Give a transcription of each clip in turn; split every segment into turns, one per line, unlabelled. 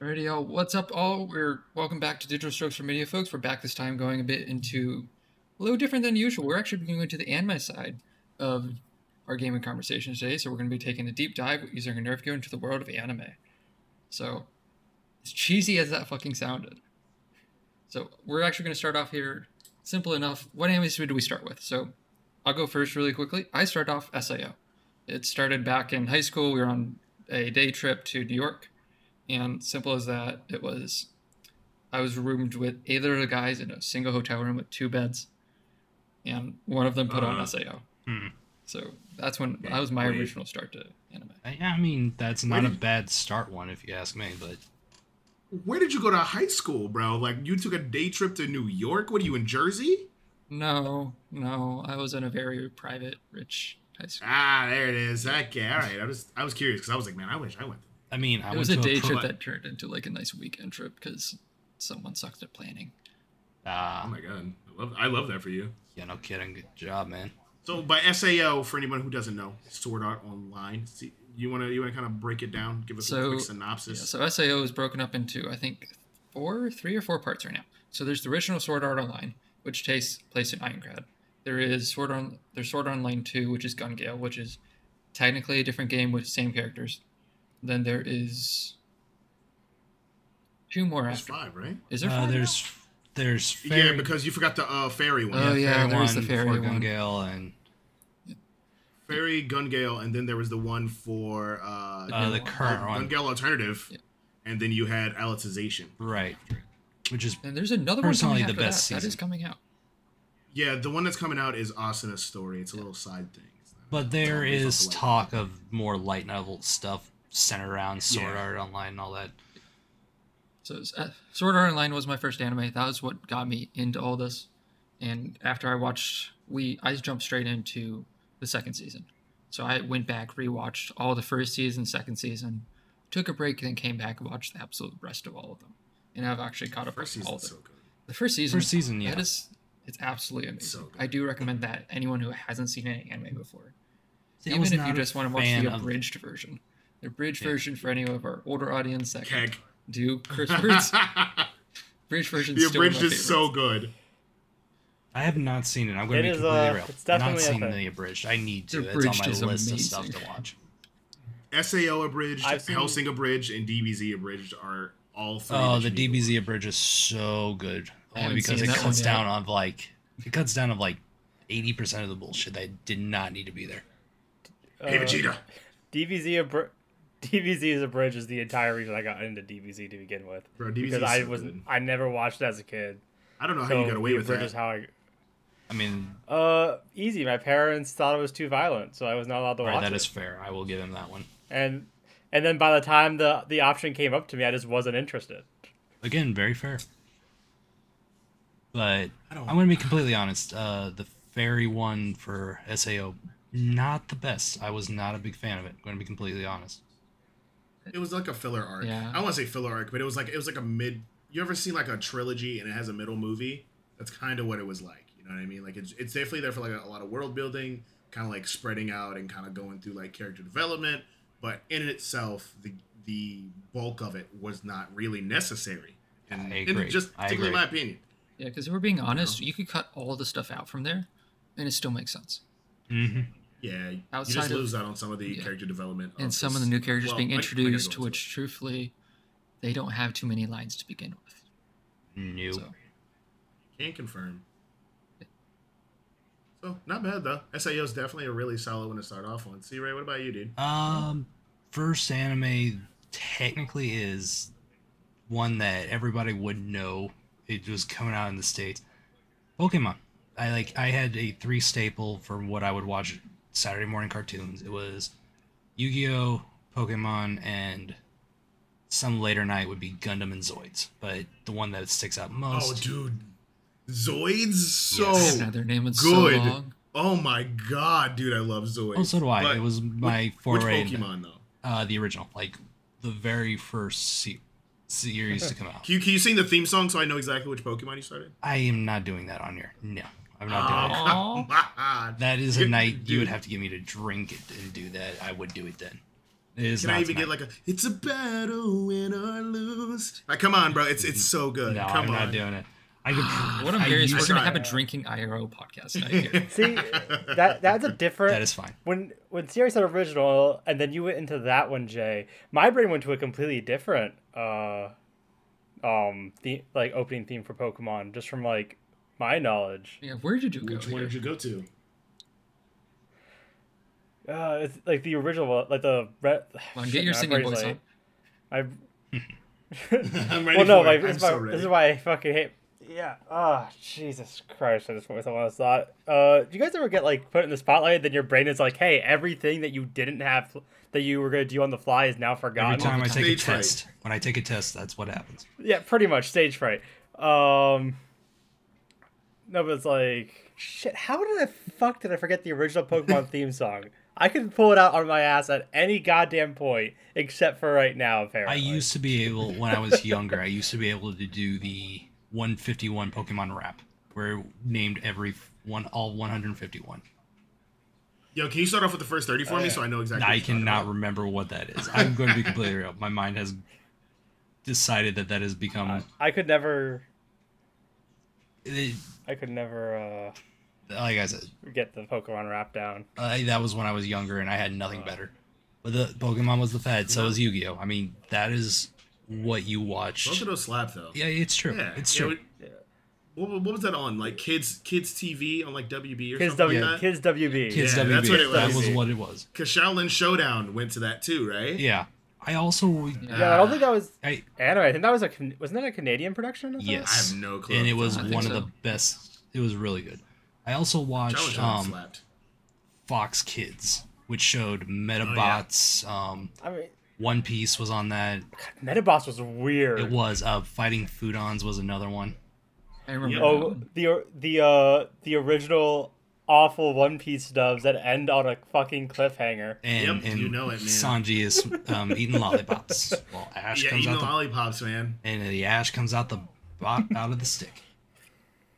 Alrighty, y'all. What's up, all? We're welcome back to Digital Strokes for Media, folks. We're back this time going a bit into a little different than usual. We're actually going into the anime side of our gaming conversation today. So we're going to be taking a deep dive using a NerveGear into the world of anime. So, as cheesy as that fucking sounded. So we're actually going to start off here. Simple enough. What anime do we start with? So I'll go first really quickly. I start off SAO. It started back in high school. We were on a day trip to New York and simple as that, it was. I was roomed with either of the guys in a single hotel room with two beds, and one of them put
Uh,
on SAO.
hmm.
So that's when that was my
Wait.
original start to anime.
I, I mean, that's
Where
not a bad start one if you ask me, but
Where did you go to high school, bro? Like you took a day trip to New York? What are you in Jersey?
No, no, I was in a very private, rich high school.
Ah, there it is. Okay, all right. I was I was curious because I was like, man, I wish I went.
I mean, I
It was a
went to
day
pro-
trip that turned into like a nice weekend trip because someone sucked at planning.
Oh
Ah,
my god, I love I love that for you.
yeah, no kidding. Good job, man.
So by SAO, for anyone who doesn't know, Sword Art Online. See, you wanna you wanna kind of break it down? Give us a
So,
quick
Yeah,
synopsis.
so SAO is broken up into I think four, three or four parts right now. So there's the original Sword Art Online, which takes place in Aincrad. There is Sword on there's Sword Art Online Two, which is Gun Gale, which is technically a different game with the same characters. Then there is two more
There's
after.
five, right?
Is there
Uh,
five?
there's there's
Yeah, because you forgot the uh, fairy one.
Oh, yeah,
fairy
there's
one
the fairy
before
one.
Gungale and
Fairy, Gun Gale, and then there was the one for uh,
The
uh, the
one.
current
Gun
one,
Gale Alternative,
Yeah.
and then you had Alicization.
right? Which is
and there's another one
personally
coming
the best
that. That is coming out.
Yeah, the one that's coming out is Asuna Story. It's a little side thing.
But there
it's not
is
the light
talk of more light novel stuff centered around Sword
Yeah.
Art Online and all that.
So uh, Sword Art Online was my first anime. That was what got me into all this. And after I watched, we I jumped straight into the second season. So I went back, rewatched all the first season, second season, took a break, then came back and watched the absolute rest of all of them. And I've actually caught up
First
with all of them.
so good.
The first season,
First season, yeah.
that is it's absolutely amazing.
So.
I do recommend that anyone who hasn't seen any anime before,
See,
even if you just want to watch
fan
the
of-
abridged version. The abridged
Yeah.
version for any of our older audience that can
Keg.
do curse words. Abridged version.
the abridged is so good.
I have not seen it. I'm going
It
to be
is,
completely
uh,
real.
it's
not
definitely a
seen
thing.
the abridged. I need to.
The
It's on my
is
list of stuff to watch.
SAO abridged,
I've seen-
Hellsing abridged, and DBZ abridged are all three.
Oh, the
you need to
DBZ abridged is so good. Only because it cuts down
yet.
on like it cuts down of like eighty percent of the bullshit that did not need to be there.
watch. Hey,
Uh,
Vegeta.
DBZ abri- DBZ is a bridge is the entire reason I got into DBZ to begin with
Bro, DBZ
because
is
I
so
was
good.
I never watched it as a kid.
I don't know how
So
you got away
the
with
abridge
that.
is how I
I mean,
uh easy. My parents thought it was too violent, so I was not allowed to
all right,
watch
that
it.
is fair. I will give him that one.
And and then by the time the the option came up to me, I just wasn't interested.
Again, very fair. But
I don't-
I'm going to be completely honest. Uh, the fairy one for Sao, not the best. I was not a big fan of it. I'm going to be completely honest.
It was like a filler arc.
Yeah.
I don't want to say filler arc, but it was like it was like a mid. You ever seen like a trilogy and it has a middle movie? That's kind of what it was like. You know what I mean? Like it's it's definitely there for like a, a lot of world building, kind of like spreading out and kind of going through like character development. But in itself, the the bulk of it was not really necessary. And,
I
and
agree.
just
I
particularly in
agree.
my opinion.
Yeah, because if we're being honest, you could cut all the stuff out from there, and it still makes sense.
Mm-hmm.
Yeah, you
Outside
just
of-
lose out on some of the
yeah.
character development
And
of
some of the new characters
well,
being
I- I gotta go
introduced, which truthfully, they don't have too many lines to begin with.
New.
So
can't confirm. So not bad though. SAO is definitely a really solid one to start off on. See Ray, what about you, dude?
Um, first anime technically is one that everybody would know. It was coming out in the states. Pokemon. I like. I had a three staple for what I would watch Saturday morning cartoons. It was Yu-Gi-Oh, Pokemon, and some later night would be Gundam and Zoids. But the one that sticks out most.
Oh, dude, Zoids so
Yes.
haven't their name in so long.
Oh my god, dude, I love Zoids.
Oh, so do I.
But
it was my
which,
foray.
Which
into-
Pokemon though?
Uh, the original, like the very first se- series to come out.
Can you, can you sing the theme song so I know exactly which Pokemon you started?
I am not doing that on here. No, I'm not doing that.
Oh, come on.
That is a
Dude,
night you would have to get me to drink it and do that. I would do it then. It is
Can I even
tonight.
get like a "It's a battle, win or lose"? Ghost. Like, come on, bro. It's it's so good.
No,
come
I'm
on.
not doing it. I could.
What I'm
I
hearing is we're gonna have a drinking IRO podcast tonight here.
See, that that's a different.
That is fine.
when when Sierra said original, and then you went into that one, Jay. My brain went to a completely different, uh, um, the like opening theme for Pokemon, just from like my knowledge.
Yeah, where did you go?
Which one
here?
did you go to?
Uh, it's like the original like the red.
Come on, get your singing voice on.
I.
I'm ready
well, no,
for
like
it.
this
I'm
is,
so
why,
ready.
this is why I fucking hate. Yeah. Ah, Jesus Christ! I just put myself on a thought. Uh, do you guys ever get like put in the spotlight? Then your brain is like, "Hey, everything that you didn't have that you were gonna do on the fly is now forgotten."
Every time I take a
Stage fright.
test, when I take a test, that's what happens.
Yeah, pretty much stage fright. Um, no, but it's like shit. How did I fuck did I forget the original Pokemon theme song? I could pull it out on my ass at any goddamn point except for right now. Apparently, I
used to be able, when I was younger, I used to be able to do the 151 Pokemon rap, where it named every one, all 151.
Yo, can you start off with the first 30 for me
yeah.
so I know exactly?
I
what you're
cannot
about?
remember what that is. I'm going to be completely real. My mind has decided that that has become.
I could never.
it-
I could never uh,
like I said,
get the Pokemon rap down.
uh, that was when I was younger and I had nothing better. But the Pokemon was the fad, so was Yu Gi Oh! I mean, that is what you
Both
watched.
of those slap though.
Yeah, it's true.
Yeah,
it's
yeah,
true.
we- What, what was that on? Like kids, kids TV on like WB or
Kids
something
W,
like that.
Kids WB.
Kids
Yeah,
WB.
that's what it was.
That
was.
was what it was.
Cause Xiaolin Showdown went to that too, right?
Yeah. I also.
Yeah, I don't think that was
I,
anime. I think that was a wasn't that a Canadian production? or
yes.
I have no clue.
And it was
I
one of
so.
the best. It was really good. I also
Xiaolin
watched
Showdown
um. Fox Kids, which showed Medabots. um,
I mean,
One Piece was on that.
Medabots was weird.
It was uh, Fighting Foodons was another one.
I remember.
Yeah.
that
Oh,
one.
the the uh the original awful One Piece dubs that end on a fucking cliffhanger.
And,
Yep,
and
you know it, man.
Sanji is um, eating lollipops. While Ash
Yeah,
comes
eating
out
the
the,
lollipops, man.
and the Ash comes out the bo- out of the stick.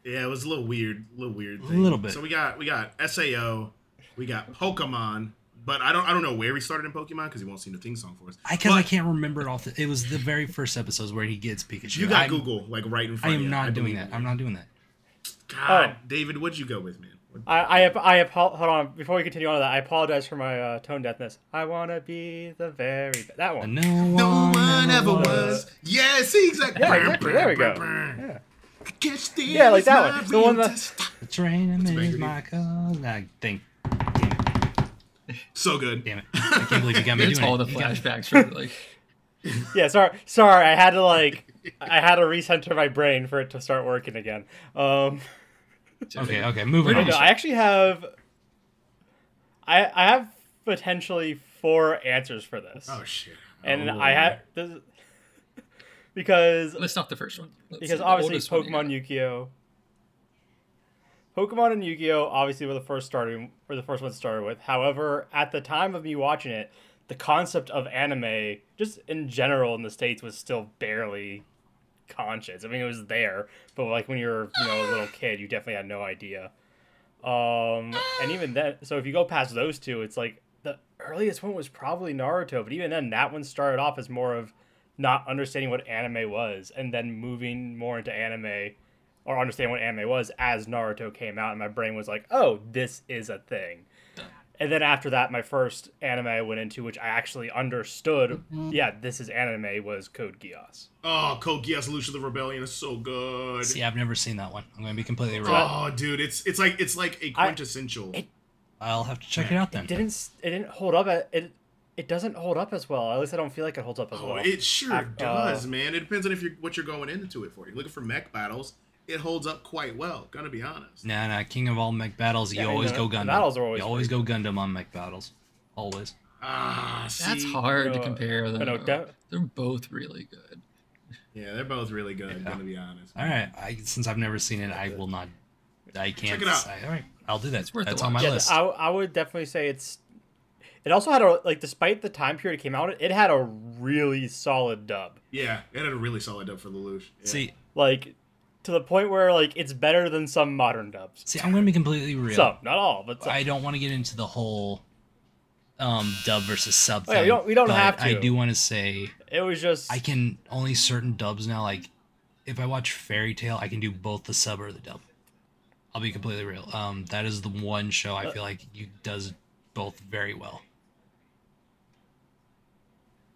Yeah, it was a little weird, a little weird.
A little bit.
So we got we got Sao, we got Pokemon, but I don't I don't know where we started in Pokemon because he won't sing the thing song for us.
I because I can't remember it off. The, it was the very first episodes where he gets Pikachu.
You got
I'm-
Google like right in front. of you.
I am
you.
not doing that.
you.
I'm not doing that.
God,
Oh.
David, what'd you go with, man? What-
I I ap- I apo- hold on before we continue on to that. I apologize for my uh, tone deafness. I wanna be the very be- that one.
And no one,
No one ever
was.
was. Yeah, see exactly.
Yeah, exactly. There we go.
Yeah.
Yeah. Yeah, like that one. The one that-
It's raining
That's
is
Banger
my cause. I think. Damn it!
So good.
Damn it! I can't believe you got me
It's
doing
all
it.
the flashbacks for like.
Yeah, sorry, sorry. I had to like I had to recenter my brain for it to start working again. Um,
Okay, okay, moving on.
no, I actually have I I have potentially four answers for this,
Oh shit.
and
Oh,
I have this because
Let's not the first one. Let's
because obviously
oldest one you.
Pokemon Yu-Gi-Oh. Pokemon and Yu-Gi-Oh obviously were the first starting were the first ones started with. However, at the time of me watching it, the concept of anime, just in general in the states, was still barely conscious. I mean, it was there, but like when you're you know a little kid, you definitely had no idea. Um, and even then, so if you go past those two, it's like the earliest one was probably Naruto, but even then, that one started off as more of not understanding what anime was, and then moving more into anime or understanding what anime was as Naruto came out, and my brain was like, "Oh, this is a thing." And then after that, my first anime I went into, which I actually understood, yeah, this is anime, was Code Geass.
Oh, Code Geass Lelouch the Rebellion is so good.
See, I've never seen that one. I'm gonna be completely real.
Oh, dude, it's it's like it's like a quintessential.
it-
I'll have to check it out then.
It didn't. It didn't hold up. At, it. It doesn't hold up as well. At least I don't feel like it holds up as
oh,
well.
it sure
Uh,
does, man. It depends on if you're what you're going into it for. You're looking for mech battles. It holds up quite well. Gonna be honest.
Nah, nah. King of all mech battles. You
Yeah,
always
the-
go
the
Gundam.
battles are always
you always go Gundam on mech battles. Always.
Ah,
That's
see?
hard to compare them.
no,
though. They're both really good.
Yeah, they're both really good.
Yeah.
Gonna be honest.
All right. I since I've never seen it, I will not. I can't.
it out.
I- all right. I'll do that.
It's worth
That's on my
yeah,
list.
I, I would definitely say it's. It also had a like, despite the time period it came out, it had a really solid dub.
Yeah, it had a really solid dub for Lelouch. Yeah.
See,
Like, to the point where like it's better than some modern dubs.
see, I'm gonna be completely real.
Some, not all, but some.
I don't want to get into the whole um dub versus sub
Oh, yeah, we
thing,
don't- we don't
but
have
I do want to say
It was just
I can only certain dubs now. Like if I watch Fairy Tail, I can do both the sub or the dub. I'll be completely real. Um, that is the one show I feel like you does both very well.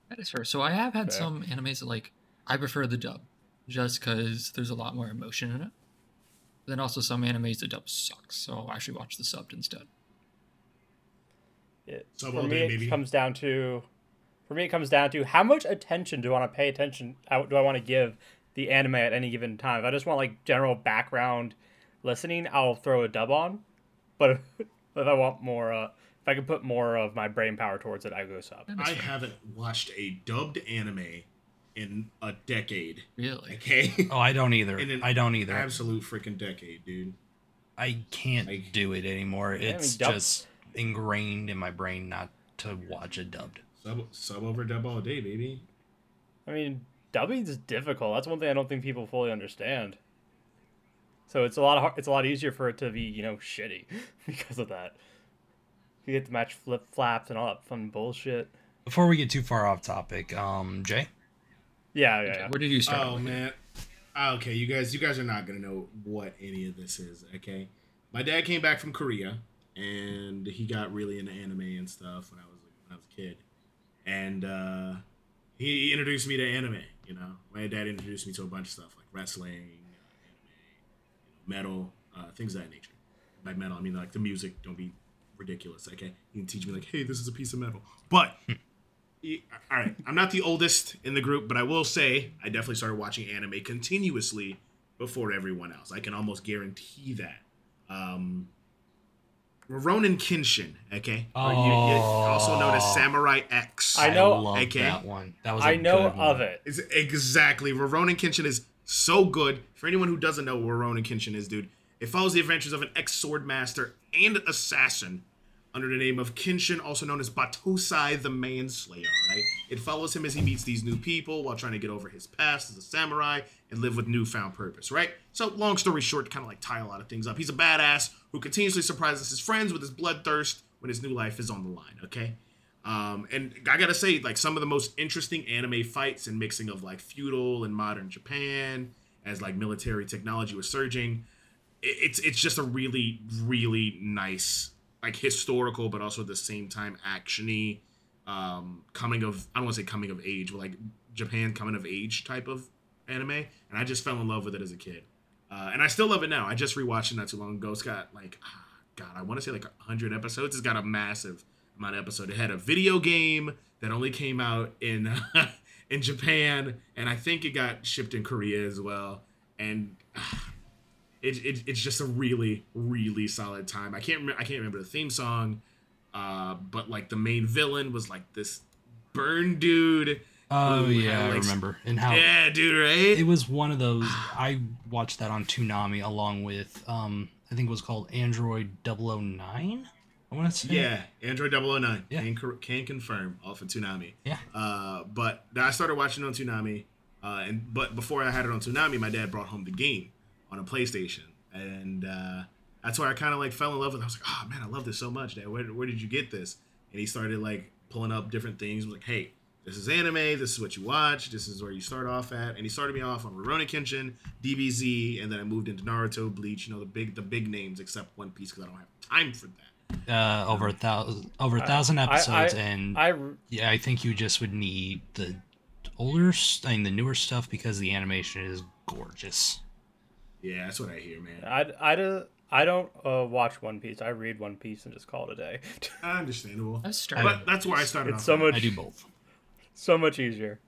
That is fair. So I have had
Fair.
some animes that like I prefer the dub, just because there's a lot more emotion in it. Then also some animes the dub sucks, so I'll actually watch the subbed instead.
it,
Sub
for
all
me
day,
it
baby.
comes down to for me it comes down to how much attention do I want to pay attention how do I want to give the anime at any given time. If I just want like general background listening, I'll throw a dub on. But if, if I want more uh if I can put more of my brain power towards it, I go sub.
I haven't watched a dubbed anime in a decade.
Really?
Okay.
Oh, I don't either.
In an
I don't either.
Absolute freaking decade, dude.
I can't
Like-
do it anymore.
I mean,
It's
dub-
just ingrained in my brain not to watch it dubbed.
Sub sub over dub all day, baby.
I mean, dubbing is difficult. That's one thing I don't think people fully understand. So it's a lot of, it's a lot easier for it to be you know shitty because of that. You get to match flip flaps and all that fun bullshit.
Before we get too far off topic, um, Jay,
Yeah, yeah, yeah.
Where did you start?
Oh man. Ah, Okay, you guys, you guys are not gonna know what any of this is. Okay, my dad came back from Korea, and he got really into anime and stuff when I was when I was a kid, and uh, he introduced me to anime. You know, my dad introduced me to a bunch of stuff like wrestling, uh, anime, metal, uh, things of that nature. By metal, I mean like the music. Don't be ridiculous. Okay, he can teach me like, hey, this is a piece of metal, but. Yeah, all right, I'm not the oldest in the group, but I will say I definitely started watching anime continuously before everyone else. I can almost guarantee that. Um, Rurouni Kenshin, okay, Or you- you- also known as
Oh.
Samurai X.
I know-
love
Okay.
that one. That was. I
I know of it.
Is exactly Rurouni Kenshin is so good. For anyone who doesn't know what Rurouni Kenshin is, dude, it follows the adventures of an ex sword master and assassin under the name of Kenshin, also known as Battosai the Manslayer. Right? It follows him as he meets these new people while trying to get over his past as a samurai and live with newfound purpose. Right? So, long story short, kind of like tie a lot of things up, he's a badass who continuously surprises his friends with his bloodthirst when his new life is on the line. Okay. Um, and I gotta say, like some of the most interesting anime fights and mixing of like feudal and modern Japan as like military technology was surging. It's it's just a really really nice like historical, but also at the same time actiony um, coming of I don't want to say coming of age, but like Japan coming of age type of anime. And I just fell in love with it as a kid, uh, and I still love it now. I just rewatched it not too long ago. It's got like ah, God, I want to say like hundred episodes. It's got a massive amount of episodes. It had a video game that only came out in in Japan, and I think it got shipped in Korea as well. And ah, it, it, it's just a really really solid time. I can't remember, I can't remember the theme song, uh, but like the main villain was like this burn dude.
Oh yeah,
had,
I remember. And how
Yeah, dude, right?
it was one of those. I watched that on Toonami along with um, I think it was called Android 009. I want to say.
Yeah, Android 009.
Yeah.
Can, can confirm off of Toonami.
Yeah.
Uh, but I started watching on Toonami, uh, and but before I had it on Toonami, my dad brought home the game on a PlayStation, and uh, that's where I kind of like fell in love with. it. I was like, oh man, I love this so much, Dad. Where, where did you get this? And he started like pulling up different things. Was like, hey, this is anime. This is what you watch. This is where you start off at. And he started me off on Rurouni Kenshin, DBZ, and then I moved into Naruto, Bleach. You know the big the big names, except One Piece because I don't have time for that.
Uh, over a thousand, over a thousand
I-
episodes,
I-
and
I
yeah, I think you just would need the older, I mean, the newer stuff because the animation is gorgeous.
Yeah, that's what I hear, man.
I I do. I don't uh, watch One Piece. I read One Piece and just call it a day.
Understandable.
I started.
But that's why I started.
It's
off
so much
I do both.
so much easier.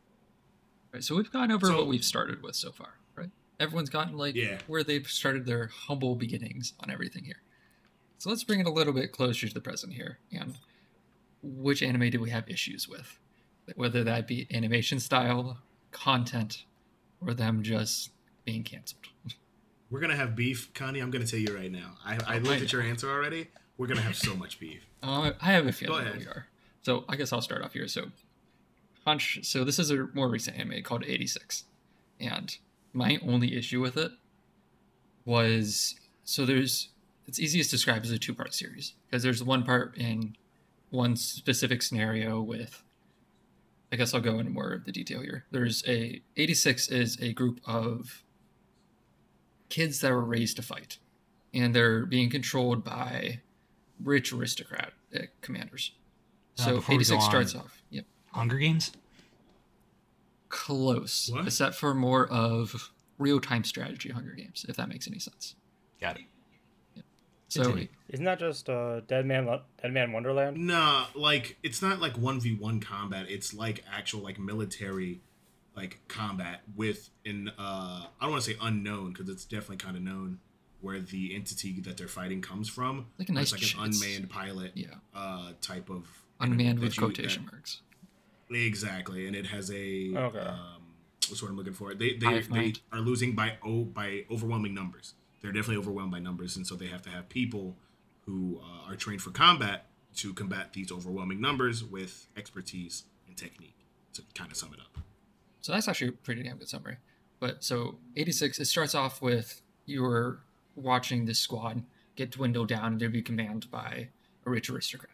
Right, so we've gone over
So-
what we've started with so far, right? Everyone's gotten like
Yeah.
where they've started their humble beginnings on everything here. So let's bring it a little bit closer to the present here. And which anime do we have issues with? Whether that be animation style, content, or them just being canceled.
We're gonna have beef, Connie. I'm gonna tell you right now. I, I
Oh, I
looked at your answer already. We're gonna have so much beef.
Uh, I have a feeling we are. So I guess I'll start off here. So, Hunch. So this is a more recent anime called 86, and my only issue with it was so there's it's easiest described as a two part series because there's one part in one specific scenario with. I guess I'll go into more of the detail here. There's a 86 is a group of kids that were raised to fight, and they're being controlled by rich aristocrat uh, commanders.
Uh,
So
before we go
86 starts off. Yep.
Hunger Games.
Close.
What?
Except for more of real time strategy Hunger Games, if that makes any sense.
Got it.
So
Continue.
Isn't that just uh, Dead Man Dead Man Wonderland?
Nah, like it's not like one v one combat. It's like actual like military, like combat with an uh I don't want to say unknown because it's definitely kind of known where the entity that they're fighting comes from.
Like a
It's like
ch-
an
it's-
unmanned pilot,
yeah.
uh, type of
Unmanned with
you-
quotation
that-
marks.
Exactly, and it has a
Okay.
um, what's what I'm looking for. They they, they are losing by oh by overwhelming numbers. They're definitely overwhelmed by numbers, and so they have to have people who uh, are trained for combat to combat these overwhelming numbers with expertise and technique. To kind of sum it up.
So that's actually a pretty damn good summary. But so 86, it starts off with you're watching this squad get dwindled down and to be commanded by a rich aristocrat.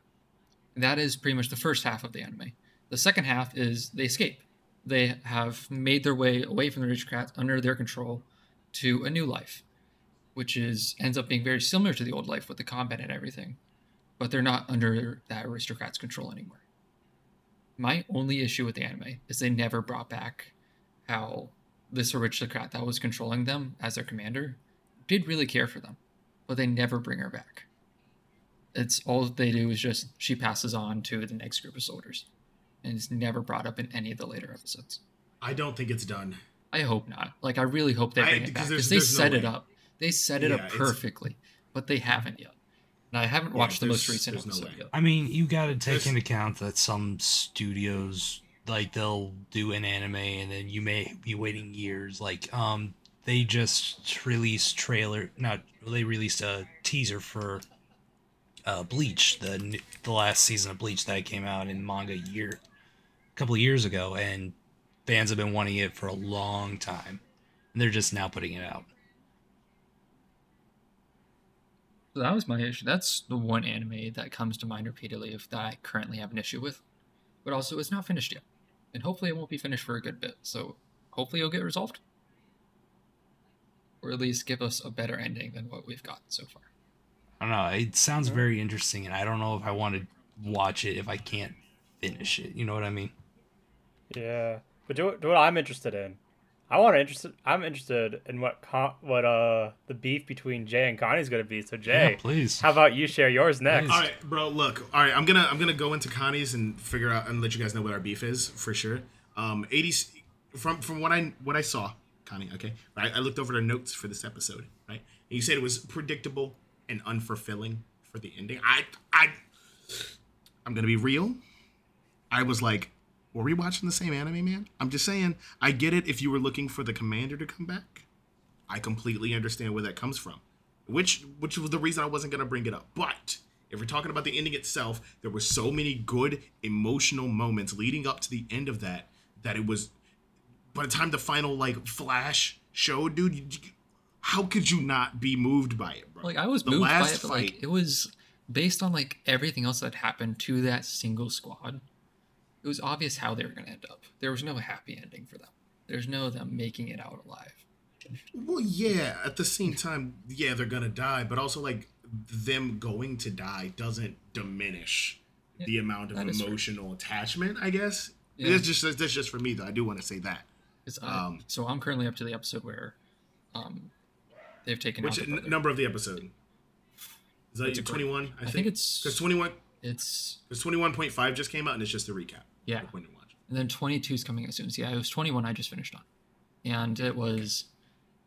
That is pretty much the first half of the anime. The second half is they escape. They have made their way away from the aristocrats under their control to a new life, which is ends up being very similar to the old life with the combat and everything, but they're not under that aristocrat's control anymore. My only issue with the anime is they never brought back how this aristocrat that was controlling them as their commander did really care for them, but they never bring her back. It's all they do is just she passes on to the next group of soldiers, and it's never brought up in any of the later episodes.
I don't think it's done.
I hope not. Like I really hope they
I-
it
because
back because they
no
set it up. They set it
Yeah,
up perfectly, but they haven't yet. And I haven't
Yeah,
watched the most recent
there's no
episode yet.
I mean, you got to take
There's-
into account that some studios like they'll do an anime and then you may be waiting years. Like, um, they just released trailer. Not they released a teaser for uh, Bleach, the the last season of Bleach that came out in manga year, a couple of years ago, and fans have been wanting it for a long time, and they're just now putting it out.
So that was my issue. That's the one anime that comes to mind repeatedly if that I currently have an issue with. But also, it's not finished yet. And hopefully, it won't be finished for a good bit. So hopefully, it'll get resolved. Or at least give us a better ending than what we've got so far.
I don't know. It sounds very interesting, and I don't know if I want to watch it if I can't finish it. You know what I mean?
Yeah, but do, do what I'm interested in. I want to interested. I'm interested in what con- what uh the beef between Jay and Connie's gonna be. So Jay,
Yeah, please.
how about you share yours next?
Please.
All right, bro. Look, all right. I'm gonna I'm gonna go into Connie's and figure out and let you guys know what our beef is for sure. Um, 80s from from what I what I saw, Connie. Okay, right. I looked over the notes for this episode, right? And you said it was predictable and unfulfilling for the ending. I I I'm gonna be real. I was like, were we watching the same anime, man? I'm just saying. I get it if you were looking for the commander to come back. I completely understand where that comes from. Which which was the reason I wasn't gonna bring it up. But if we're talking about the ending itself, there were so many good emotional moments leading up to the end of that that it was by the time the final like flash showed, dude, you, how could you not be moved by it, bro?
Like, I was
The
moved by it, but like, it was based on like everything else that happened to that single squad. It was obvious how they were going to end up. There was no happy ending for them. There's no them making it out alive.
Well, yeah. At the same time, yeah, they're gonna die, but also like them going to die doesn't diminish
Yeah,
the amount of
that is fair.
emotional attachment. I guess
Yeah.
that's just that's just for me though. I do want to say that.
It's, uh,
Um,
so I'm currently up to the episode where um, they've taken
Which n- number of the episode? Is that
It's a great-
twenty one?
I think it's
because twenty one
it's
because twenty one point five just came out and it's just a recap.
Yeah.
of when to watch.
And then 22 is coming as soon as yeah, it was 21 I just finished on, and it was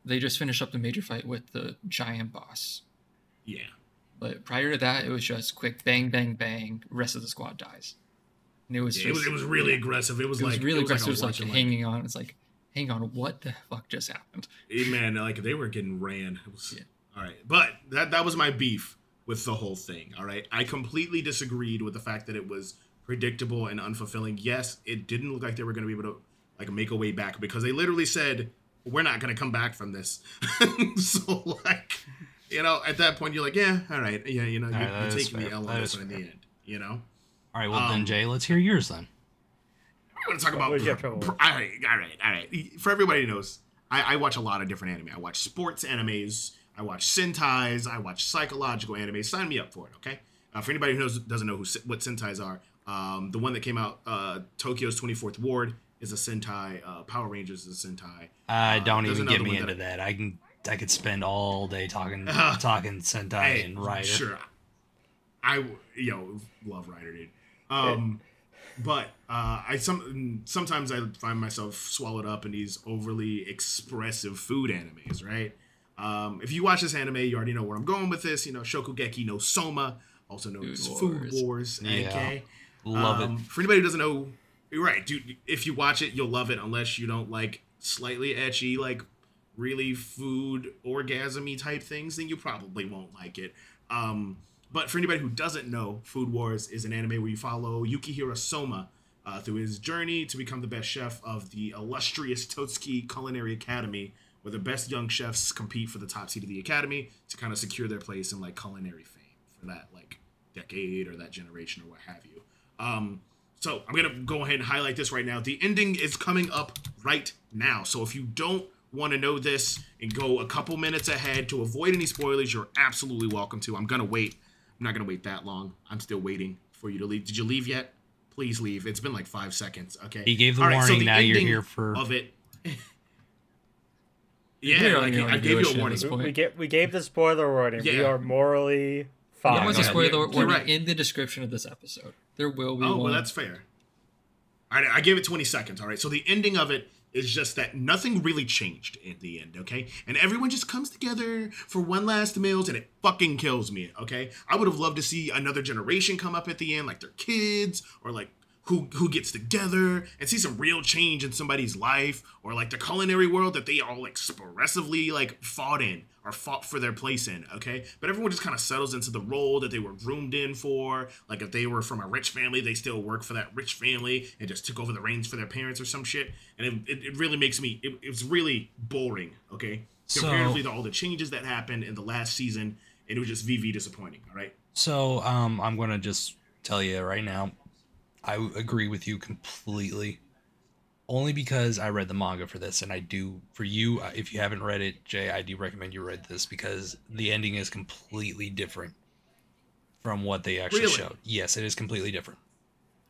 they just finished up the major fight with the giant boss.
Yeah,
But prior to that, it was just quick bang, bang, bang. Rest of the squad dies. And it was
Yeah, it was it was really aggressive. It was
it was
like
really
it was
aggressive.
Like
it was like hanging on. It's like, hang on, what the fuck just happened?
Hey, man, like they were getting ran. It was
Yeah.
all right, but that that was my beef with the whole thing. All right, I completely disagreed with the fact that it was predictable and unfulfilling. Yes, it didn't look like they were going to be able to like make a way back because they literally said we're not going to come back from this. so like, you know, at that point you're like, yeah, all right, yeah, you know, you're,
All right,
you're taking
fair.
the L on this in the end, you know.
All right, well
Um,
then, Jay, let's hear yours then.
I want to talk about.
What did you have trouble?
All right, all right, all right. For everybody who knows, I, I watch a lot of different anime. I watch sports animes. I watch Sentais. I watch psychological animes. Sign me up for it, okay? Uh, for anybody who knows doesn't know who what Sentais are, um, the one that came out, uh, Tokyo's 24th Ward, is a Sentai. Uh, Power Rangers is a Sentai.
Uh, don't even get me into
that
that. I can I could spend all day talking
Uh,
talking Sentai
Hey,
and Rider.
Sure. I yo love Rider, dude. Um, but uh, I some sometimes I find myself swallowed up in these overly expressive food animes, right? Um, if you watch this anime, you already know where I'm going with this. You know, Shokugeki no Soma, also known
Food
as
Wars.
Food Wars.
Yeah.
Okay.
Love
Um,
it.
For anybody who doesn't know, you're right, dude. If you watch it, you'll love it, unless you don't like slightly ecchi, like really food orgasmy type things, then you probably won't like it. Um, but for anybody who doesn't know, Food Wars is an anime where you follow Yukihira Soma uh, through his journey to become the best chef of the illustrious Totsuki Culinary Academy, where the best young chefs compete for the top seat of the academy to kind of secure their place in like culinary fame for that like decade or that generation or what have you. Um, so I'm gonna go ahead and highlight this right now. The ending is coming up right now. So if you don't want to know this and go a couple minutes ahead to avoid any spoilers, you're absolutely welcome to. I'm gonna wait. I'm not gonna wait that long. I'm still waiting for you to leave. Did you leave yet? Please leave. It's been like five seconds. Okay.
He gave the
All right, so
warning.
the
now you're here for.
of it. Yeah, like, I gave you a warning.
We, get we gave the spoiler warning. We are morally fine.
There was
go
a spoiler warning
right.
in the description of this episode. There will be
Oh,
one.
well, that's fair. All right, I gave it 20 seconds. All right, so the ending of it is just that nothing really changed in the end, okay? And everyone just comes together for one last meals, and it fucking kills me, okay? I would have loved to see another generation come up at the end, like their kids, or like who who gets together and see some real change in somebody's life, or like the culinary world that they all expressively like fought in or fought for their place in, okay? But everyone just kind of settles into the role that they were groomed in for. Like if they were from a rich family, they still work for that rich family and just took over the reins for their parents or some shit. And it, it, it really makes me, it, it was really boring, okay?
So-
Comparatively to all the changes that happened in the last season, and it was just VV disappointing, all right?
So um, I'm gonna just tell you right now, I agree with you completely. Only because I read the manga for this, and I do for you. uh, If you haven't read it, Jay, I do recommend you read this because the ending is completely different from what they actually
Really?
showed. Yes, it is completely different.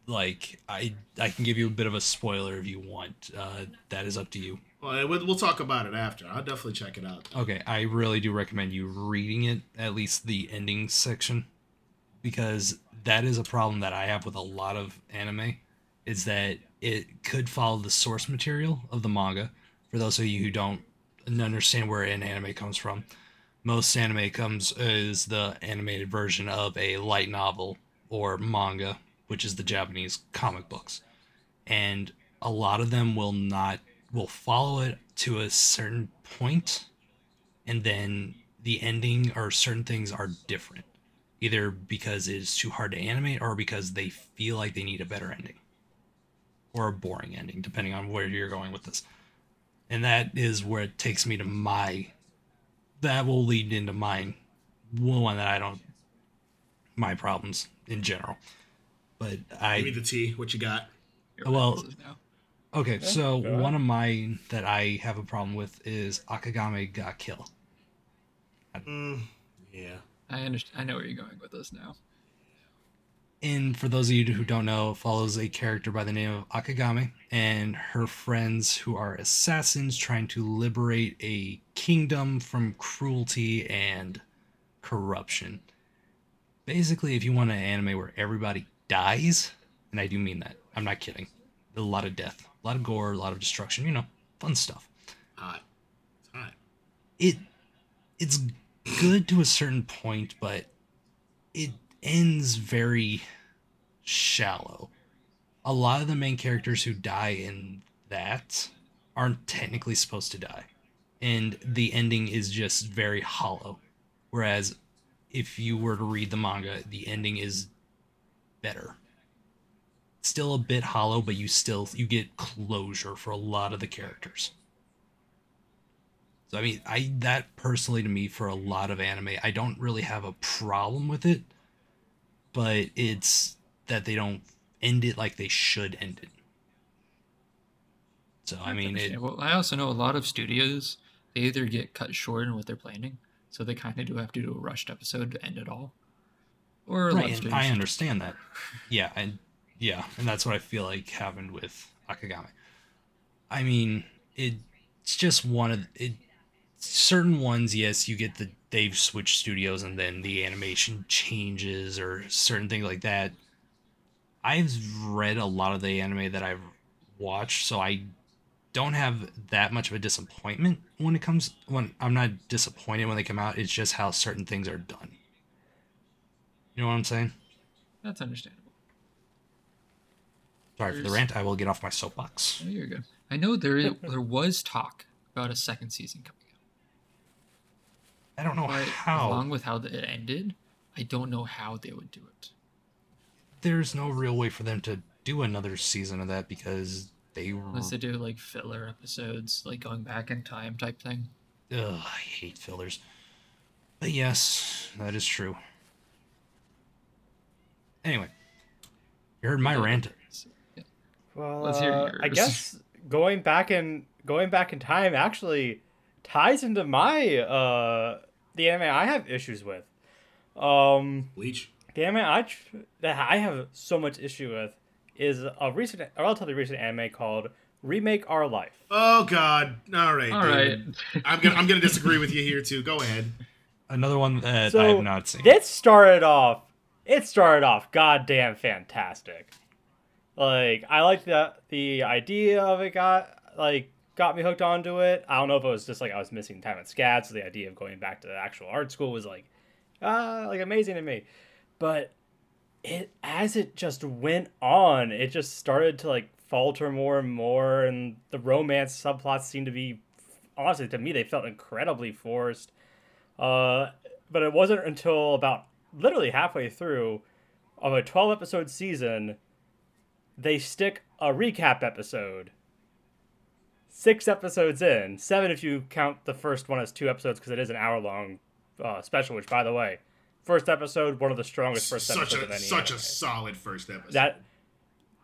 Like I, I can give you a bit of a spoiler if you want. Uh, that is up to you.
Well, we'll we'll talk about it after. I'll definitely check it out.
Okay, I really do recommend you reading it, at least the ending section, because that is a problem that I have with a lot of anime, is that it could follow the source material of the manga. For those of you who don't understand where an anime comes from, most anime comes is the animated version of a light novel or manga, which is the Japanese comic books, and a lot of them will not will follow it to a certain point and then the ending or certain things are different either because it's too hard to animate or because they feel like they need a better ending or a boring ending depending on where you're going with this and that is where it takes me to my that will lead into mine one that i don't my problems in general but i
Give me the tea. What you got?
Your
well. Okay, so
go ahead.
one of mine that I have a problem with is Akagame ga Kill.
Mm, yeah.
I understand. I know where you're going with this now.
And for those of you who don't know, follows a character by the name of Akagami and her friends who are assassins trying to liberate a kingdom from cruelty and corruption. Basically, if you want an anime where everybody dies, and I do mean that, I'm not kidding. A lot of death, a lot of gore, a lot of destruction, you know, fun stuff.
Hot. It's hot.
it it's good to a certain point, but it ends very shallow. A lot of the main characters who die in that aren't technically supposed to die. And the ending is just very hollow. Whereas if you were to read the manga, the ending is better. Still a bit hollow, but you still you get closure for a lot of the characters. So I mean, I that personally to me for a lot of anime, I don't really have a problem with it, but it's that they don't end it like they should end it. So I mean, it,
well, I also know a lot of studios they either get cut short in what they're planning, so they kind of do have to do a rushed episode to end it all, or a lot of
right, and I understand that. Yeah, and yeah, and that's what I feel like happened with Akagami. I mean, it it's just one of it. Certain ones, yes, you get the they've switched studios and then the animation changes or certain things like that. I've read a lot of the anime that I've watched, so I don't have that much of a disappointment when it comes when I'm not disappointed when they come out. It's just how certain things are done. You know what I'm saying?
That's understandable.
Sorry for the rant. I will get off my soapbox.
Oh, you're good. I know there there was talk about a second season coming
I don't know
but
how.
along with how it ended, I don't know how they would do it.
There's no real way for them to do another season of that because they were.
Unless they do like filler episodes, like going back in time type thing.
Ugh, I hate fillers. But yes, that is true. Anyway, you heard my rant.
Yeah.
Well,
Let's hear
uh, I guess going back in going back in time actually ties into my uh the anime I have issues with. Um,
Bleach.
the anime I tr- that I have so much issue with is a recent, a relatively recent anime called Remake Our Life.
Oh God! All right.
All right.
dude. I'm gonna I'm gonna disagree with you here too. Go ahead.
Another one that I
So
have not seen.
it started off, it started off goddamn fantastic. Like I like the the idea of it got like got me hooked onto it. I don't know if it was just like I was missing time at SCAD, so the idea of going back to the actual art school was like, ah, like amazing to me. But it as it just went on, it just started to like falter more and more, and the romance subplots seemed to be, honestly, to me, they felt incredibly forced. Uh, but it wasn't until about literally halfway through of a 12 episode season they stick a recap episode six episodes in seven if you count the first one as two episodes because it is an hour long uh, special which by the way first episode one of the strongest first
such
episodes of any
such a
anime.
solid first episode.
that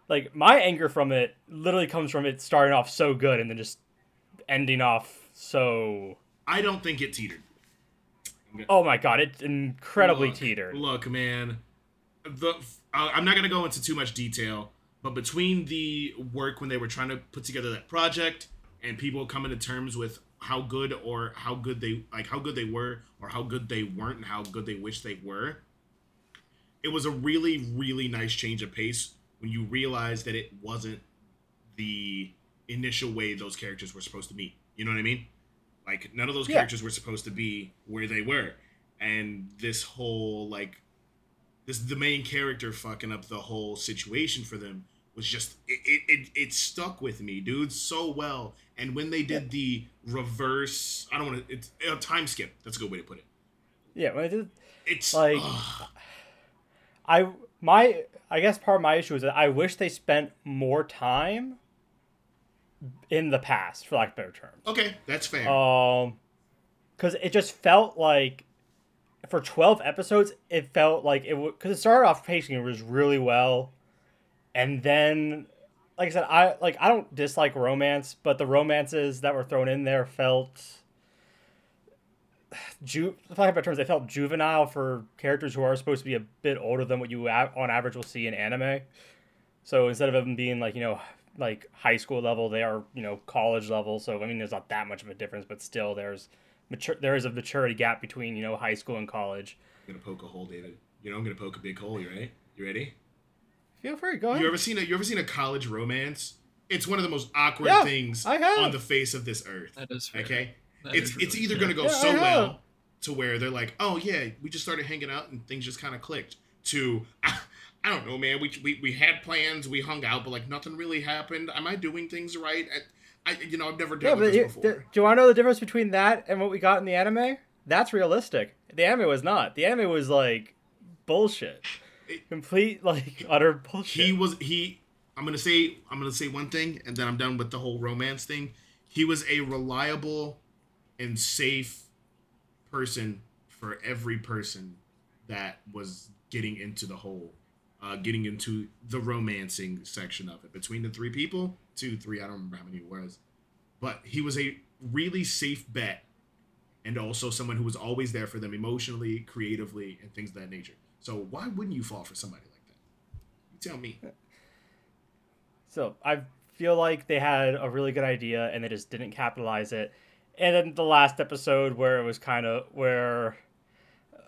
like my anger from it literally comes from it starting off so good and then just ending off so
I don't think it teetered.
oh my god it's incredibly
Look,
teetered
Look, man, the uh, I'm not gonna go into too much detail, but between the work when they were trying to put together that project and people coming to terms with how good or how good they like how good they were or how good they weren't and how good they wish they were, it was a really really nice change of pace when you realize that it wasn't the initial way those characters were supposed to meet. You know what I mean? Like none of those
Yeah.
characters were supposed to be where they were, and this whole like this the main character fucking up the whole situation for them was just it it, it, it stuck with me, dude, so well. And when they did the reverse, I don't want to. It's a time skip. That's a good way to put it.
yeah when I did
It's
Like-
ugh.
I my I guess part of my issue is that I wish they spent more time in the past, for lack of better terms.
okay, that's fair.
Um, because it just felt like for twelve episodes, it felt like it would because it started off pacing it was really well, and then, like I said, I like I don't dislike romance, but the romances that were thrown in there felt. Ju- of better terms, they felt juvenile for characters who are supposed to be a bit older than what you on average will see in anime. So instead of them being like you know like high school level, they are you know college level. So I mean, there's not that much of a difference, but still there's mature there is a maturity gap between you know high school and college.
I'm gonna poke a hole, David. You know I'm gonna poke a big hole. You ready? You ready?
Feel free, go ahead.
You ever seen a you ever seen a college romance? It's one of the most awkward
Yeah,
things
I have.
on the face of this earth.
That is fair.
Okay,
That
it's
is
it's either
fair.
gonna go
Yeah,
so well to where they're like, oh yeah, we just started hanging out and things just kind of clicked. To I, don't know, man. We, we we had plans, we hung out, but like nothing really happened. Am I doing things right? I, I you know I've never
yeah,
dealt
but
with
you-
this
do,
before.
do you want to know the difference between that and what we got in the anime? That's realistic. The anime was not. The anime was like bullshit, Complete like utter bullshit.
he was he i'm gonna say i'm gonna say one thing and then i'm done with the whole romance thing he was a reliable and safe person for every person that was getting into the whole uh, getting into the romancing section of it between the three people, two, three, I don't remember how many it was, but he was a really safe bet, and also someone who was always there for them emotionally, creatively, and things of that nature. So why wouldn't you fall for somebody like that? You tell me.
So I feel like they had a really good idea and they just didn't capitalize it. And then the last episode where it was kind of where uh,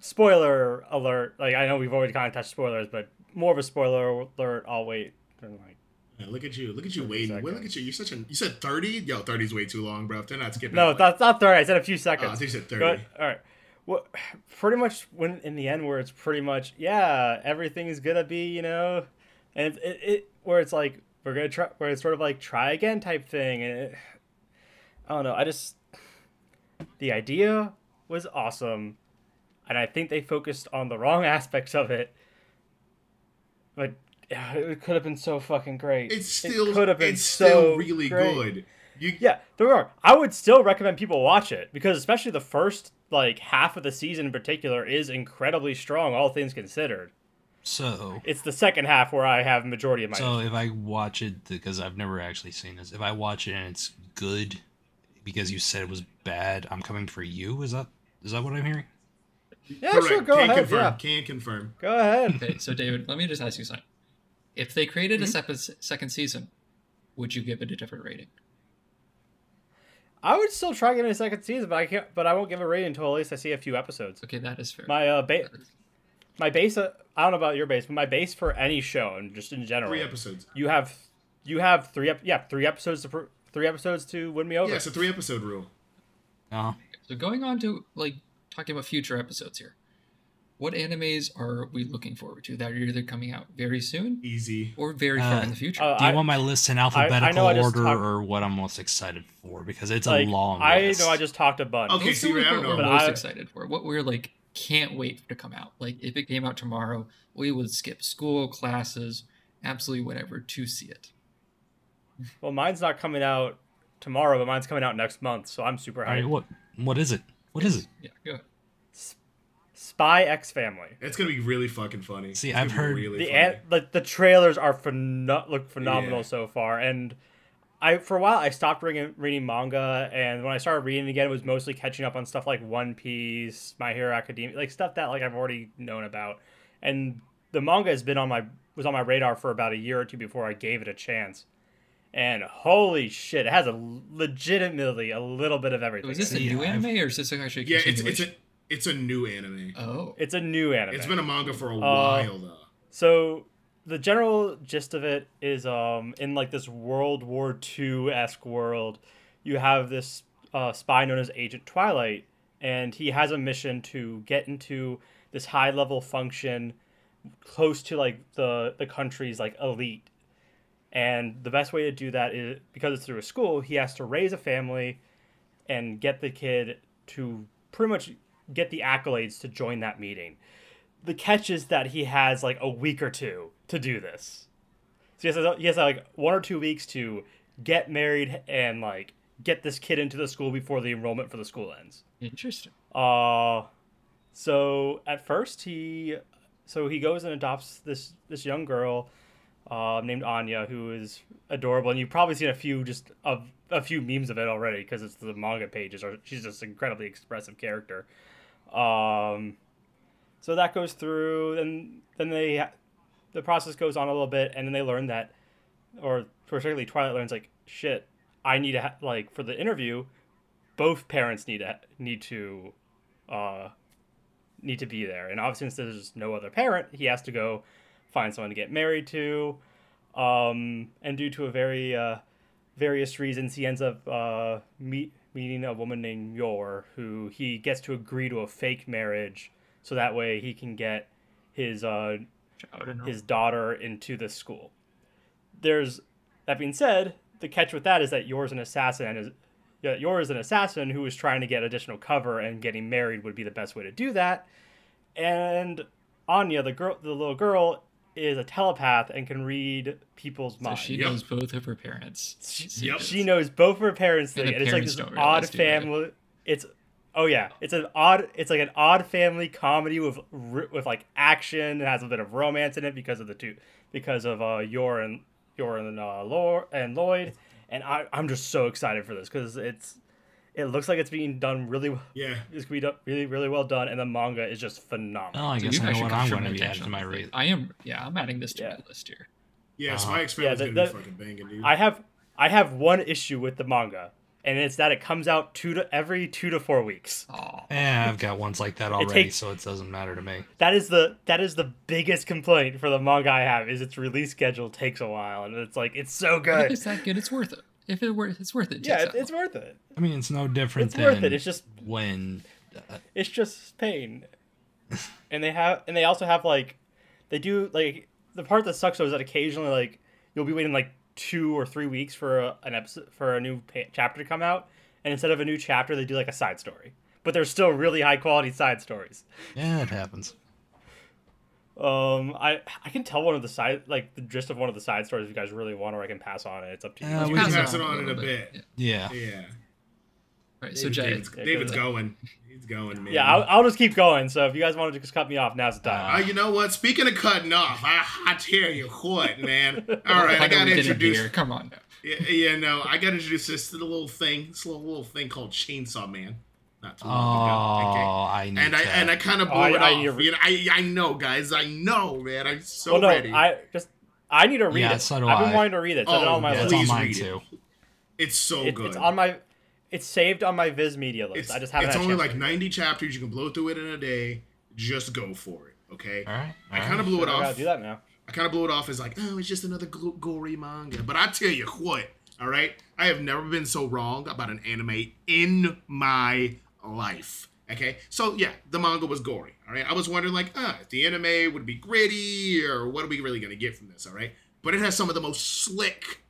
spoiler alert. Like I know we've already kind of touched spoilers, but more of a spoiler alert. I'll wait. Like
Yeah, look at you, look at you waiting. Wait, look at you. You're such a. You said thirty? Yo, 30's way too long, bro. If they're not skipping.
no, that's not thirty. I said a few
Oh, I
seconds.
think you said thirty.
But all right. Well, pretty much when in the end where it's pretty much yeah everything is gonna be you know, and it, it, it where it's like we're gonna try where it's sort of like try again type thing and it, I don't know I just the idea was awesome, and I think they focused on the wrong aspects of it, but yeah, it could have been so fucking great.
It's still.
it could have been
it's
so
still really
great.
good. You.
Yeah, there are. I would still recommend people watch it because especially the first like half of the season in particular is incredibly strong, all things considered.
So,
It's the second half where I have majority of my.
so if I watch it because I've never actually seen this, if I watch it and it's good because you said it was bad, I'm coming for you. Is that is that what I'm hearing?
yeah,
correct.
sure, go
Can
ahead.
confirm.
Yeah,
Can confirm.
go ahead.
Okay, so David, let me just ask you something. If they created a
Mm-hmm.
sep- second season, would you give it a different rating?
I would still try getting a second season, but I can't. But I won't give a rating until at least I see a few episodes.
Okay, that is fair.
My uh, ba- my base. Uh, I don't know about your base, but my base for any show and just in general,
Three episodes.
you have you have three. Ep- yeah, three episodes to pr- three episodes to win me over.
Yeah, it's a three episode rule.
No.
So going on to like talking about future episodes here. What animes are we looking forward to that are either coming out very soon
Easy.
or very far
Uh,
in the future?
Uh,
Do you
I-
want my list in alphabetical
know I just
order
talked-
or what I'm most excited for? Because it's
like
a long list.
I
list.
know I just talked about.
Okay,
Let's
see,
go with
I don't
what we're
know.
Most
I-
excited for. What we're like can't wait to come out. Like if it came out tomorrow, we would skip school, classes, absolutely whatever to see it.
Well, mine's not coming out tomorrow, but mine's coming out next month, so I'm super
All right,
hyped.
what what is it? What is it?
Yeah, go ahead.
Spy X Family.
It's gonna be really fucking funny.
See,
It's
I've heard-
really
The
funny.
an- like the trailers are pheno- look phenomenal
Yeah.
so far, and I for a while I stopped reading, reading manga, and when I started reading again, it was mostly catching up on stuff like One Piece, My Hero Academia, like stuff that like I've already known about, and the manga has been on my was on my radar for about a year or two before I gave it a chance. And holy shit, it has a legitimately a little bit of everything.
Is this a new anime or is this actually a
yeah, it's it's a it's a new anime.
Oh,
It's a new anime.
It's been a manga for a
Uh,
while though.
So the general gist of it is um in like this World War II esque world, you have this uh, spy known as Agent Twilight, and he has a mission to get into this high level function close to like the the country's like elite. And the best way to do that is because it's through a school, he has to raise a family and get the kid to pretty much get the accolades to join that meeting the catch is that he has like a week or two to do this. So he has, he has like one or two weeks to get married and like get this kid into the school before the enrollment for the school ends.
interesting.
Uh so at first he so he goes and adopts this this young girl uh, named Anya who is adorable and you've probably seen a few just of a few memes of it already because it's the manga pages or she's just an incredibly expressive character. Um so that goes through and then they the process goes on a little bit and then they learn that or particularly Twilight learns like shit I need to ha- like for the interview both parents need to need to uh need to be there. And obviously since there's no other parent he has to go find someone to get married to. Um and due to a very uh various reasons he ends up uh meet meeting a woman named Yor who he gets to agree to a fake marriage so that way he can get his uh his daughter into the school. There's that being said, the catch with that is that Yor's an assassin and is yeah, Yor's an assassin who is trying to get additional cover and getting married would be the best way to do that. And Anya, the girl the little girl, is a telepath and can read people's
So
minds.
she
Yep.
knows both of her parents.
Yep.
She knows both of her parents
And
thing,
the
and it's like this odd family. It's Oh yeah, it's an odd. It's like an odd family comedy with with like action. It has a bit of romance in it because of the two because of uh Yor and Yor and uh Lore and Loid. And I I'm just so excited for this because it's it looks like it's being done really. w-
Yeah.
It's gonna be done really really well done, and the manga is just phenomenal.
Oh, I guess
you've
I know
actually
what
got
I'm
your
going to be
attention
adding to my
on
rate.
I am. Yeah, I'm adding this to
Yeah.
my list here.
Yeah, so
Uh-huh.
I expect
Yeah,
it's
the-
gonna
the-
be fucking banging, dude.
I have I have one issue with the manga, and it's that it comes out two to every two to four weeks.
Oh,
Yeah, I've got ones like that already,
takes-
so it doesn't matter to me.
That is the that is the biggest complaint for the manga I have is its release schedule takes a while, and it's like it's so good.
it's that good, it's worth it. If it worth, it's worth it.
Yeah,
takes
it's, it's worth it.
I mean, it's no different
It's
than
worth it. It's just
when uh,
it's just pain. and they have and they also have like they do like the part that sucks though is that occasionally like you'll be waiting like two or three weeks for a, an episode for a new pa- chapter to come out, and instead of a new chapter, they do like a side story. But they're still really high quality side stories.
yeah, it happens.
Um, I I can tell one of the side like the gist of one of the side stories if you guys really want, or I can pass on it. It's up to you.
Uh,
You
we
can
can-
pass it on in a
little
bit.
Yeah.
Yeah.
Yeah.
Right. So
David-
Jay,
David's,
Yeah,
David's going. He's going, man.
yeah, I'll, I'll just keep going. So if you guys wanted to just cut me off, now's the time.
Uh, you know what? Speaking of cutting off, I, I tell you what, man. All right, I,
know
gotta
we did it
introduce.
Come on. Now.
Yeah, yeah, no, I gotta introduce this little thing, this little, little thing called Chainsaw Man. Not too
Oh,
long ago. Oh, okay.
I need
And I
to.
and I kind of
Oh,
blew
I-
it
I-
off.
you're-
You know, I I know, guys. I know, man. I'm so
well, no,
ready.
I just I need to read
Yeah,
it.
so do
I've been wanting to read it. It's
Oh,
on my
yeah, it's
list.
on
Please
mine
read it.
too.
it's so
It-
good.
it's on my. It's saved on my Viz Media list.
It's,
I just haven't.
it's only like
to-
90 chapters. You can blow through it in a day. Just go for it. Okay.
All right.
I kind of
right.
blew it
I gotta
off.
do that now.
I kind of blew it off as like, oh, it's just another gl- gory manga. But I tell you what, all right, I have never been so wrong about an anime in my life. Okay, so yeah, the manga was gory. All right, I was wondering like, ah, if the anime would be gritty or what are we really gonna get from this? All right, but it has some of the most slick,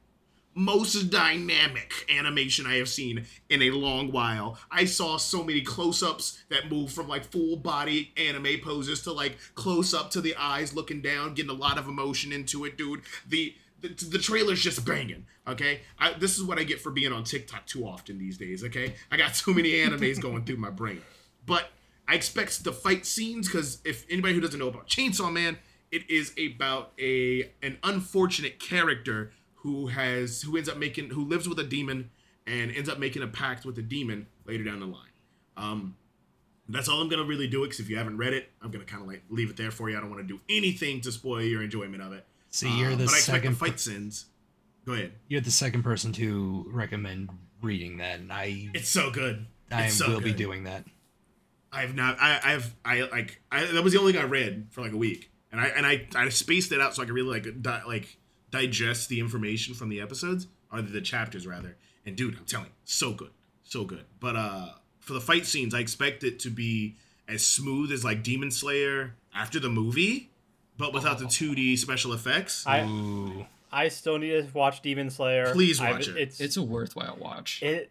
most dynamic animation I have seen in a long while. I saw so many close-ups that move from like full body anime poses to like close up to the eyes looking down, getting a lot of emotion into it, dude. The the, the trailer's just banging. Okay, I, this is what I get for being on TikTok too often these days. Okay, I got too many animes going through my brain, but I expect the fight scenes because if anybody who doesn't know about Chainsaw Man, it is about a an unfortunate character who has who ends up making who lives with a demon and ends up making a pact with a demon later down the line. Um, that's all I'm gonna really do it. Because if you haven't read it, I'm gonna kind of like leave it there for you. I don't want to do anything to spoil your enjoyment of it.
See, you're
Uh,
the
but I expect
second.
the fight scenes. Go ahead.
You're the second person to recommend reading that, and I
It's so good.
I
so
will be doing that.
I've not. I, I've. I like. I, that was the only thing I read for like a week, and I and I, I spaced it out so I could really like di- like digest the information from the episodes or the chapters rather. And dude, I'm telling, you, so good, so good. But uh, for the fight scenes, I expect it to be as smooth as like Demon Slayer after the movie, but without the 2D special effects.
I
Ooh.
I still need to watch Demon Slayer.
Please
I've-
watch it.
It's
It's a worthwhile watch.
it.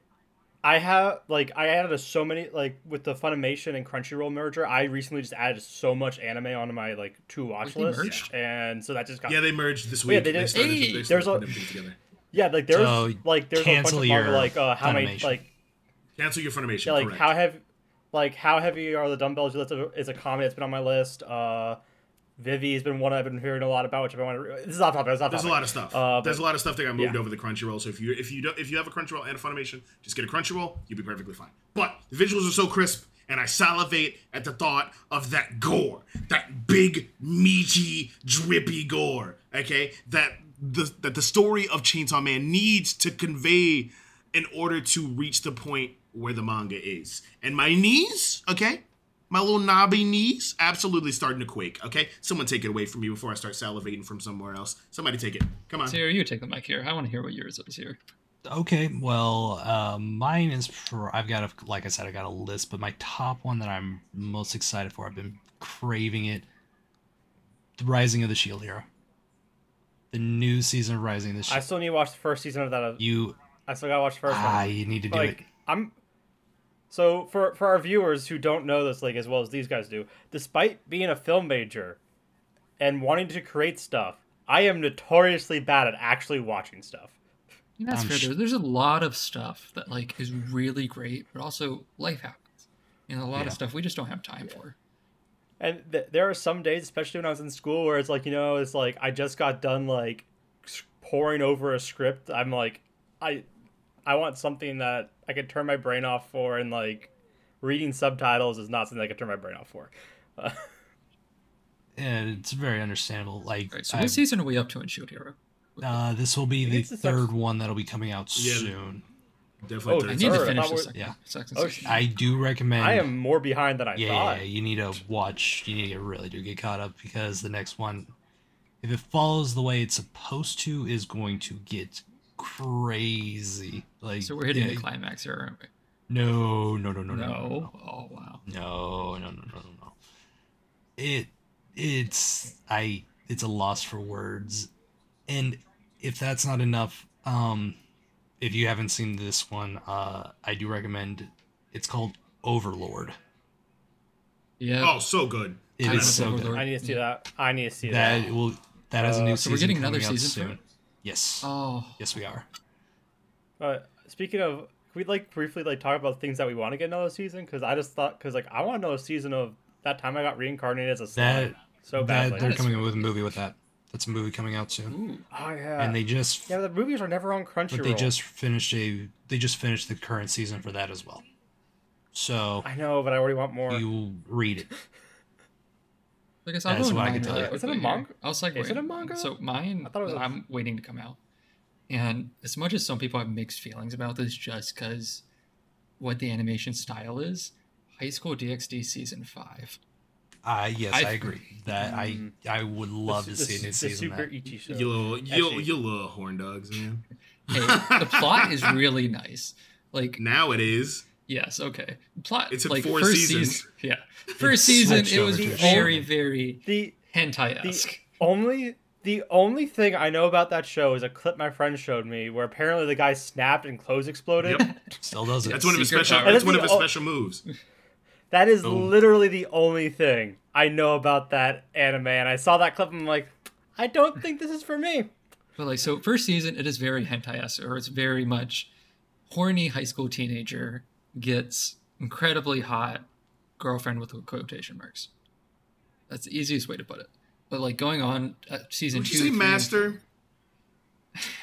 I have like I added so many like with the Funimation and Crunchyroll merger. I recently just added so much anime onto my like to watch
They
list,
merged?
and so that just got
yeah, they merged this
Oh, yeah,
week.
they
they
did-
started,
Hey,
they started
there's a-
putting everything together.
yeah like there's
So,
like there's a bunch of manga
your
like uh how many like
Cancel your Funimation.
yeah like
correct.
how have like how heavy are the dumbbells? That's a, is a comment that's been on my list. Uh, Vivy has been one I've been hearing a lot about, which I want to. This is off topic. It's off
There's a lot of stuff.
Uh,
There's a lot of stuff that got moved
yeah.
over the Crunchyroll. So if you if you don't if you have a Crunchyroll and a Funimation, just get a Crunchyroll. You'll be perfectly fine. But the visuals are so crisp, and I salivate at the thought of that gore, that big, meaty, drippy gore. Okay, that the that the story of Chainsaw Man needs to convey in order to reach the point where the manga is. And my knees, okay, my little knobby knees, absolutely starting to quake. Okay, someone take it away from me before I start salivating from somewhere else. Somebody take it. Come on.
Sarah, you take the mic here. I want to hear what yours is here.
Okay, well, um, mine is for I've got a like I said I got a list, but my top one that I'm most excited for, I've been craving it. The Rising of the Shield Hero. The new season of Rising of the
I still need to watch the first season of that.
You
I still gotta watch the first
ah,
one.
you need to do
like
it.
I'm so for for our viewers who don't know this like as well as these guys do, despite being a film major and wanting to create stuff, I am notoriously bad at actually watching stuff.
And that's
I'm
fair.
sh-
There- There's a lot of stuff that like is really great, but also life happens. and a lot
Yeah.
of stuff we just don't have time for.
And th- there are some days, especially when I was in school, where it's like you know, it's like I just got done like s- pouring over a script. I'm like, I, I want something that I could turn my brain off for, and like reading subtitles is not something I could turn my brain off for. Uh,
And it's very understandable. Like,
Right. So
I-
what season are we up to in Shield Hero?
uh, this will be
think
the
it's the sex-
third one that'll be coming out
Yeah.
soon.
Definitely.
Oh,
third
I need to finish
thought
the second,
Yeah.
second
Oh.
I do recommend.
I am more behind than I
yeah,
thought.
yeah, you need to watch. You need to really do get caught up because the next one, if it follows the way it's supposed to, is going to get crazy. Like,
so we're hitting
yeah,
the climax here, aren't we?
No, no, no, no, no, no,
No.
no,
Oh wow.
no, no, no, no, no, no. It, it's I, it's a loss for words, and if that's not enough, um, if you haven't seen this one, uh, I do recommend. It's called Overlord.
Yeah.
Oh, so good.
It
I
is
love
so good.
I need to see that. I need to see that.
That will that has a
Uh,
new
so we're
season
getting another
coming out
season for
soon.
It?
Yes,
Oh.
yes, we are.
Uh, speaking of, can we like briefly like talk about things that we want to get another season? Because I just thought, because like I want another season of that time I got reincarnated as a slime
That
so
that
badly.
they're coming up with a movie with that. That's a movie coming out soon,
Ooh.
oh yeah.
and they just
yeah, the movies are never on Crunchyroll.
but they just finished a they just finished the current season for that as well. So
I know, but I already want more.
you read it.
Like I said, I'll
That's
go
what I can tell you.
Is it a
quickly
manga?
I'll segue
Is it a
in.
manga?
So mine,
I thought it was a-
I'm waiting to come out. And as much as some people have mixed feelings about this, just because what the animation style is, High School DxD season five.
Uh yes, I,
I-
agree. That I
Mm.
I would love
the,
to see a
the,
new
the
season. of
Super
that.
Ichi show.
You little, you,
Actually-
you little horn dogs, man.
Hey, the plot is really nice. Like,
Now it is.
Yes, okay. Plot.
It's in
like
four
first
seasons.
Season, yeah, first season it was
over
to a
very,
show.
very
The
hentai
the
esque.
only the only thing I know about that show is a clip my friend showed me where apparently the guy snapped and clothes exploded.
Yep.
Still does it.
That's one of his special.
power.
That's one of his
o-
special moves.
That is
Boom.
literally the only thing I know about that anime, and I saw that clip and I'm like, I don't think this is for me.
But like, so first season, it is very hentai esque, or it's very much horny high school teenager gets incredibly hot girlfriend with quotation marks. That's the easiest way to put it. But like going on uh, season
Would
two,
you say
three,
master?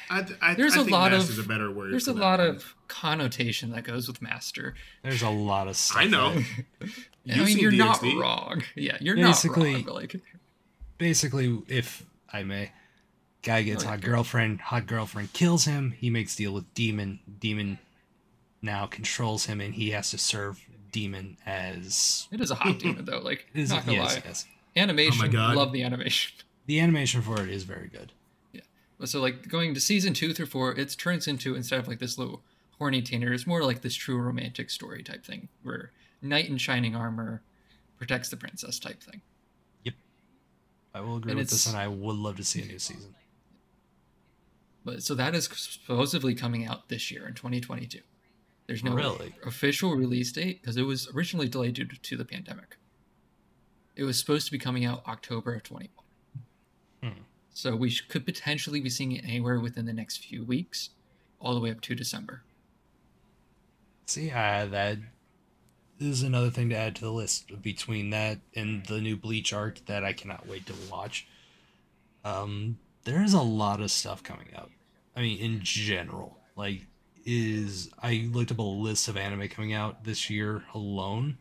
I, th- I,
There's
I
a
think
lot of-
a better word.
There's a
that
lot
one.
of connotation that goes with master.
There's a lot of stuff.
I know.
I
You've
mean,
seen
you're not wrong. Yeah, you're
Basically-
not wrong. But like,
basically, if I may, guy gets
Oh,
hot girlfriend, hot girlfriend kills him. He makes deal with demon. Demon now controls him, and he has to serve demon as.
it is a hot demon though. Like,
Is
not gonna
yes,
lie,
yes.
animation.
Oh God.
Love the animation.
The animation for it is very good. Yeah.
So like going to season two through four, it turns into instead of like this little horny teenager, it's more like this true romantic story type thing where knight in shining armor protects the princess type thing. Yep.
I will agree
And
with this,
it's-
and I would love to see a new season.
But so that is supposedly coming out this year in 2022. There's no
Really?
official release date because it was originally delayed due to, the pandemic. It was supposed to be coming out October of 21.
Hmm.
So we could potentially be seeing it anywhere within the next few weeks, all the way up to December.
See, uh, that is another thing to add to the list between that and the new Bleach arc that I cannot wait to watch. Um, there's a lot of stuff coming out. I mean, in general, like, is I looked up a list of anime coming out this year alone.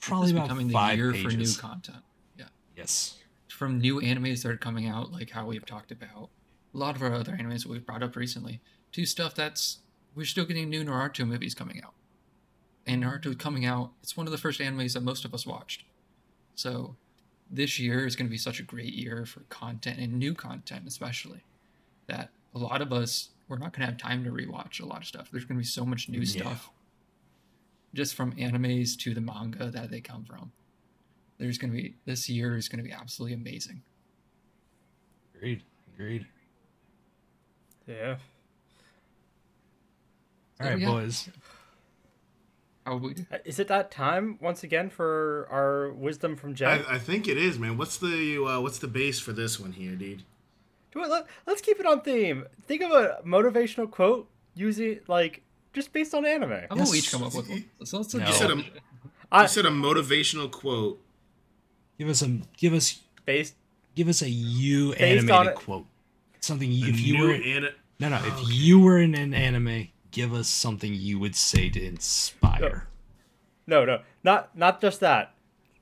Probably
It's
about
becoming the
five
year
pages.
for new content. Yeah.
yes,
from new animes that are coming out, like how we've talked about a lot of our other animes that we've brought up recently, to stuff that's we're still getting new Naruto movies coming out. And Naruto coming out, it's one of the first animes that most of us watched. So this year is going to be such a great year for content and new content, especially that a lot of us we're not going to have time to rewatch a lot of stuff. There's going to be so much new
Yeah.
stuff, just from animes to the manga that they come from. There's going to be this year is going to be absolutely amazing.
agreed, agreed.
Yeah.
All right, Oh,
yeah.
boys.
How we?
Uh, Is it that time once again for our wisdom from Jeff?
I, I think it is, man. What's the uh, what's the base for this one here, dude?
Do it, let, let's keep it on theme. Think of a motivational quote using like just based on anime.
How about
Yes.
we each come up with one? So let's
No.
You said a,
I
You said a motivational quote.
Give us a Give us.
based
Give us a you
Based
animated quote. Something you, if you
new
were
ana-
no no if oh, you were in an anime, give us something you would say to inspire.
no no not not just that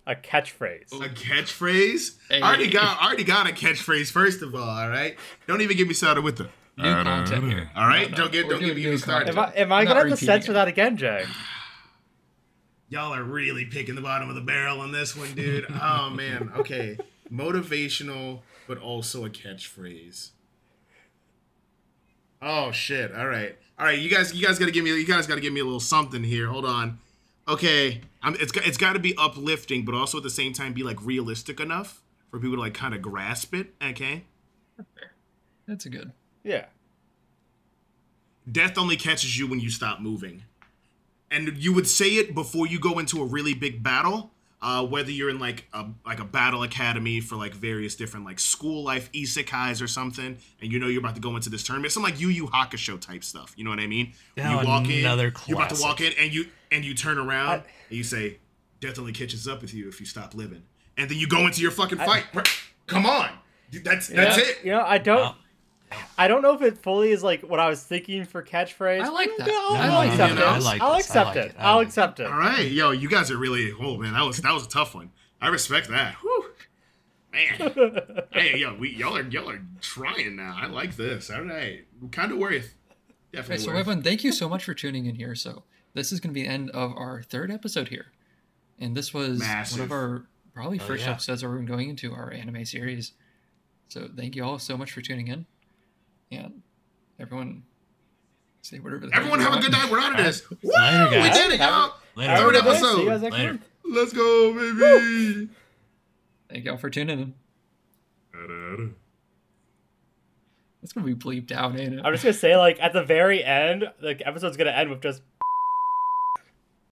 a catchphrase.
a catchphrase.
Hey.
I already got, I already got a catchphrase. First of all, all right. Don't even get me started with the.
New content here.
All right,
No, no,
don't get, don't get me started.
Am I am I
Not
gonna have to censor that again, Jay?
Y'all are really picking the bottom of the barrel on this one, dude. oh man. Okay. Motivational, but also a catchphrase. Oh shit. All right. All right. You guys, you guys gotta give me, you guys gotta give me a little something here. Hold on. Okay. I'm, it's it's got to be uplifting, but also at the same time be like realistic enough for people to like kind of grasp it. Okay.
That's a good.
Yeah.
Death only catches you when you stop moving. And you would say it before you go into a really big battle, uh, whether you're in like a like a battle academy for like various different like school life isekais or something, and you know you're about to go into this tournament, some like Yu Yu Hakusho type stuff. You know what I mean?
Now
you walk
another
in, you're about to walk in, and you and you turn around
I-
and you say, "Death only catches up with you if you stop living," and then you go into your fucking fight. Come on, Dude, that's that's
Yeah.
it.
You know, I don't
Well,
I don't know if it fully is like what I was thinking for catchphrase.
I like that.
I'll
I
I'll
like
accept
it.
it.
I
like
I'll
this. I
accept
like
it.
it. I
I'll
like it.
accept it.
All right, yo, you guys are really. Oh man, that was that was a tough one. I respect that. Whew. Man, hey, yo, we y'all are y'all are trying now. I like this. All right, kind of worth.
Okay,
Definitely
so
worth.
everyone, thank you so much for tuning in here. So this is going to be the end of our third episode here, and this was one of our probably
Oh,
first
yeah.
episodes where we're going into our anime series. So thank you all so much for tuning in, and everyone say whatever. The
Everyone
you
have a good night. We're out of this. Woo!
Later,
We did it, y'all.
Later.
Have a
Third episode.
See you guys next
Later.
Let's go, baby.
Thank y'all for tuning in. It's gonna be bleeped out, ain't it?
I'm just gonna say, like, at the very end, the episode's gonna end with just